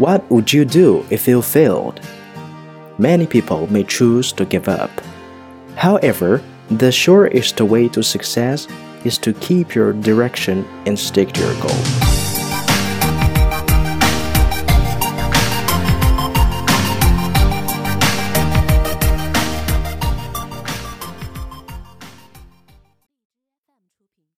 What would you do if you failed? Many people may choose to give up. However, the surest way to success is to keep your direction and stick to your goal.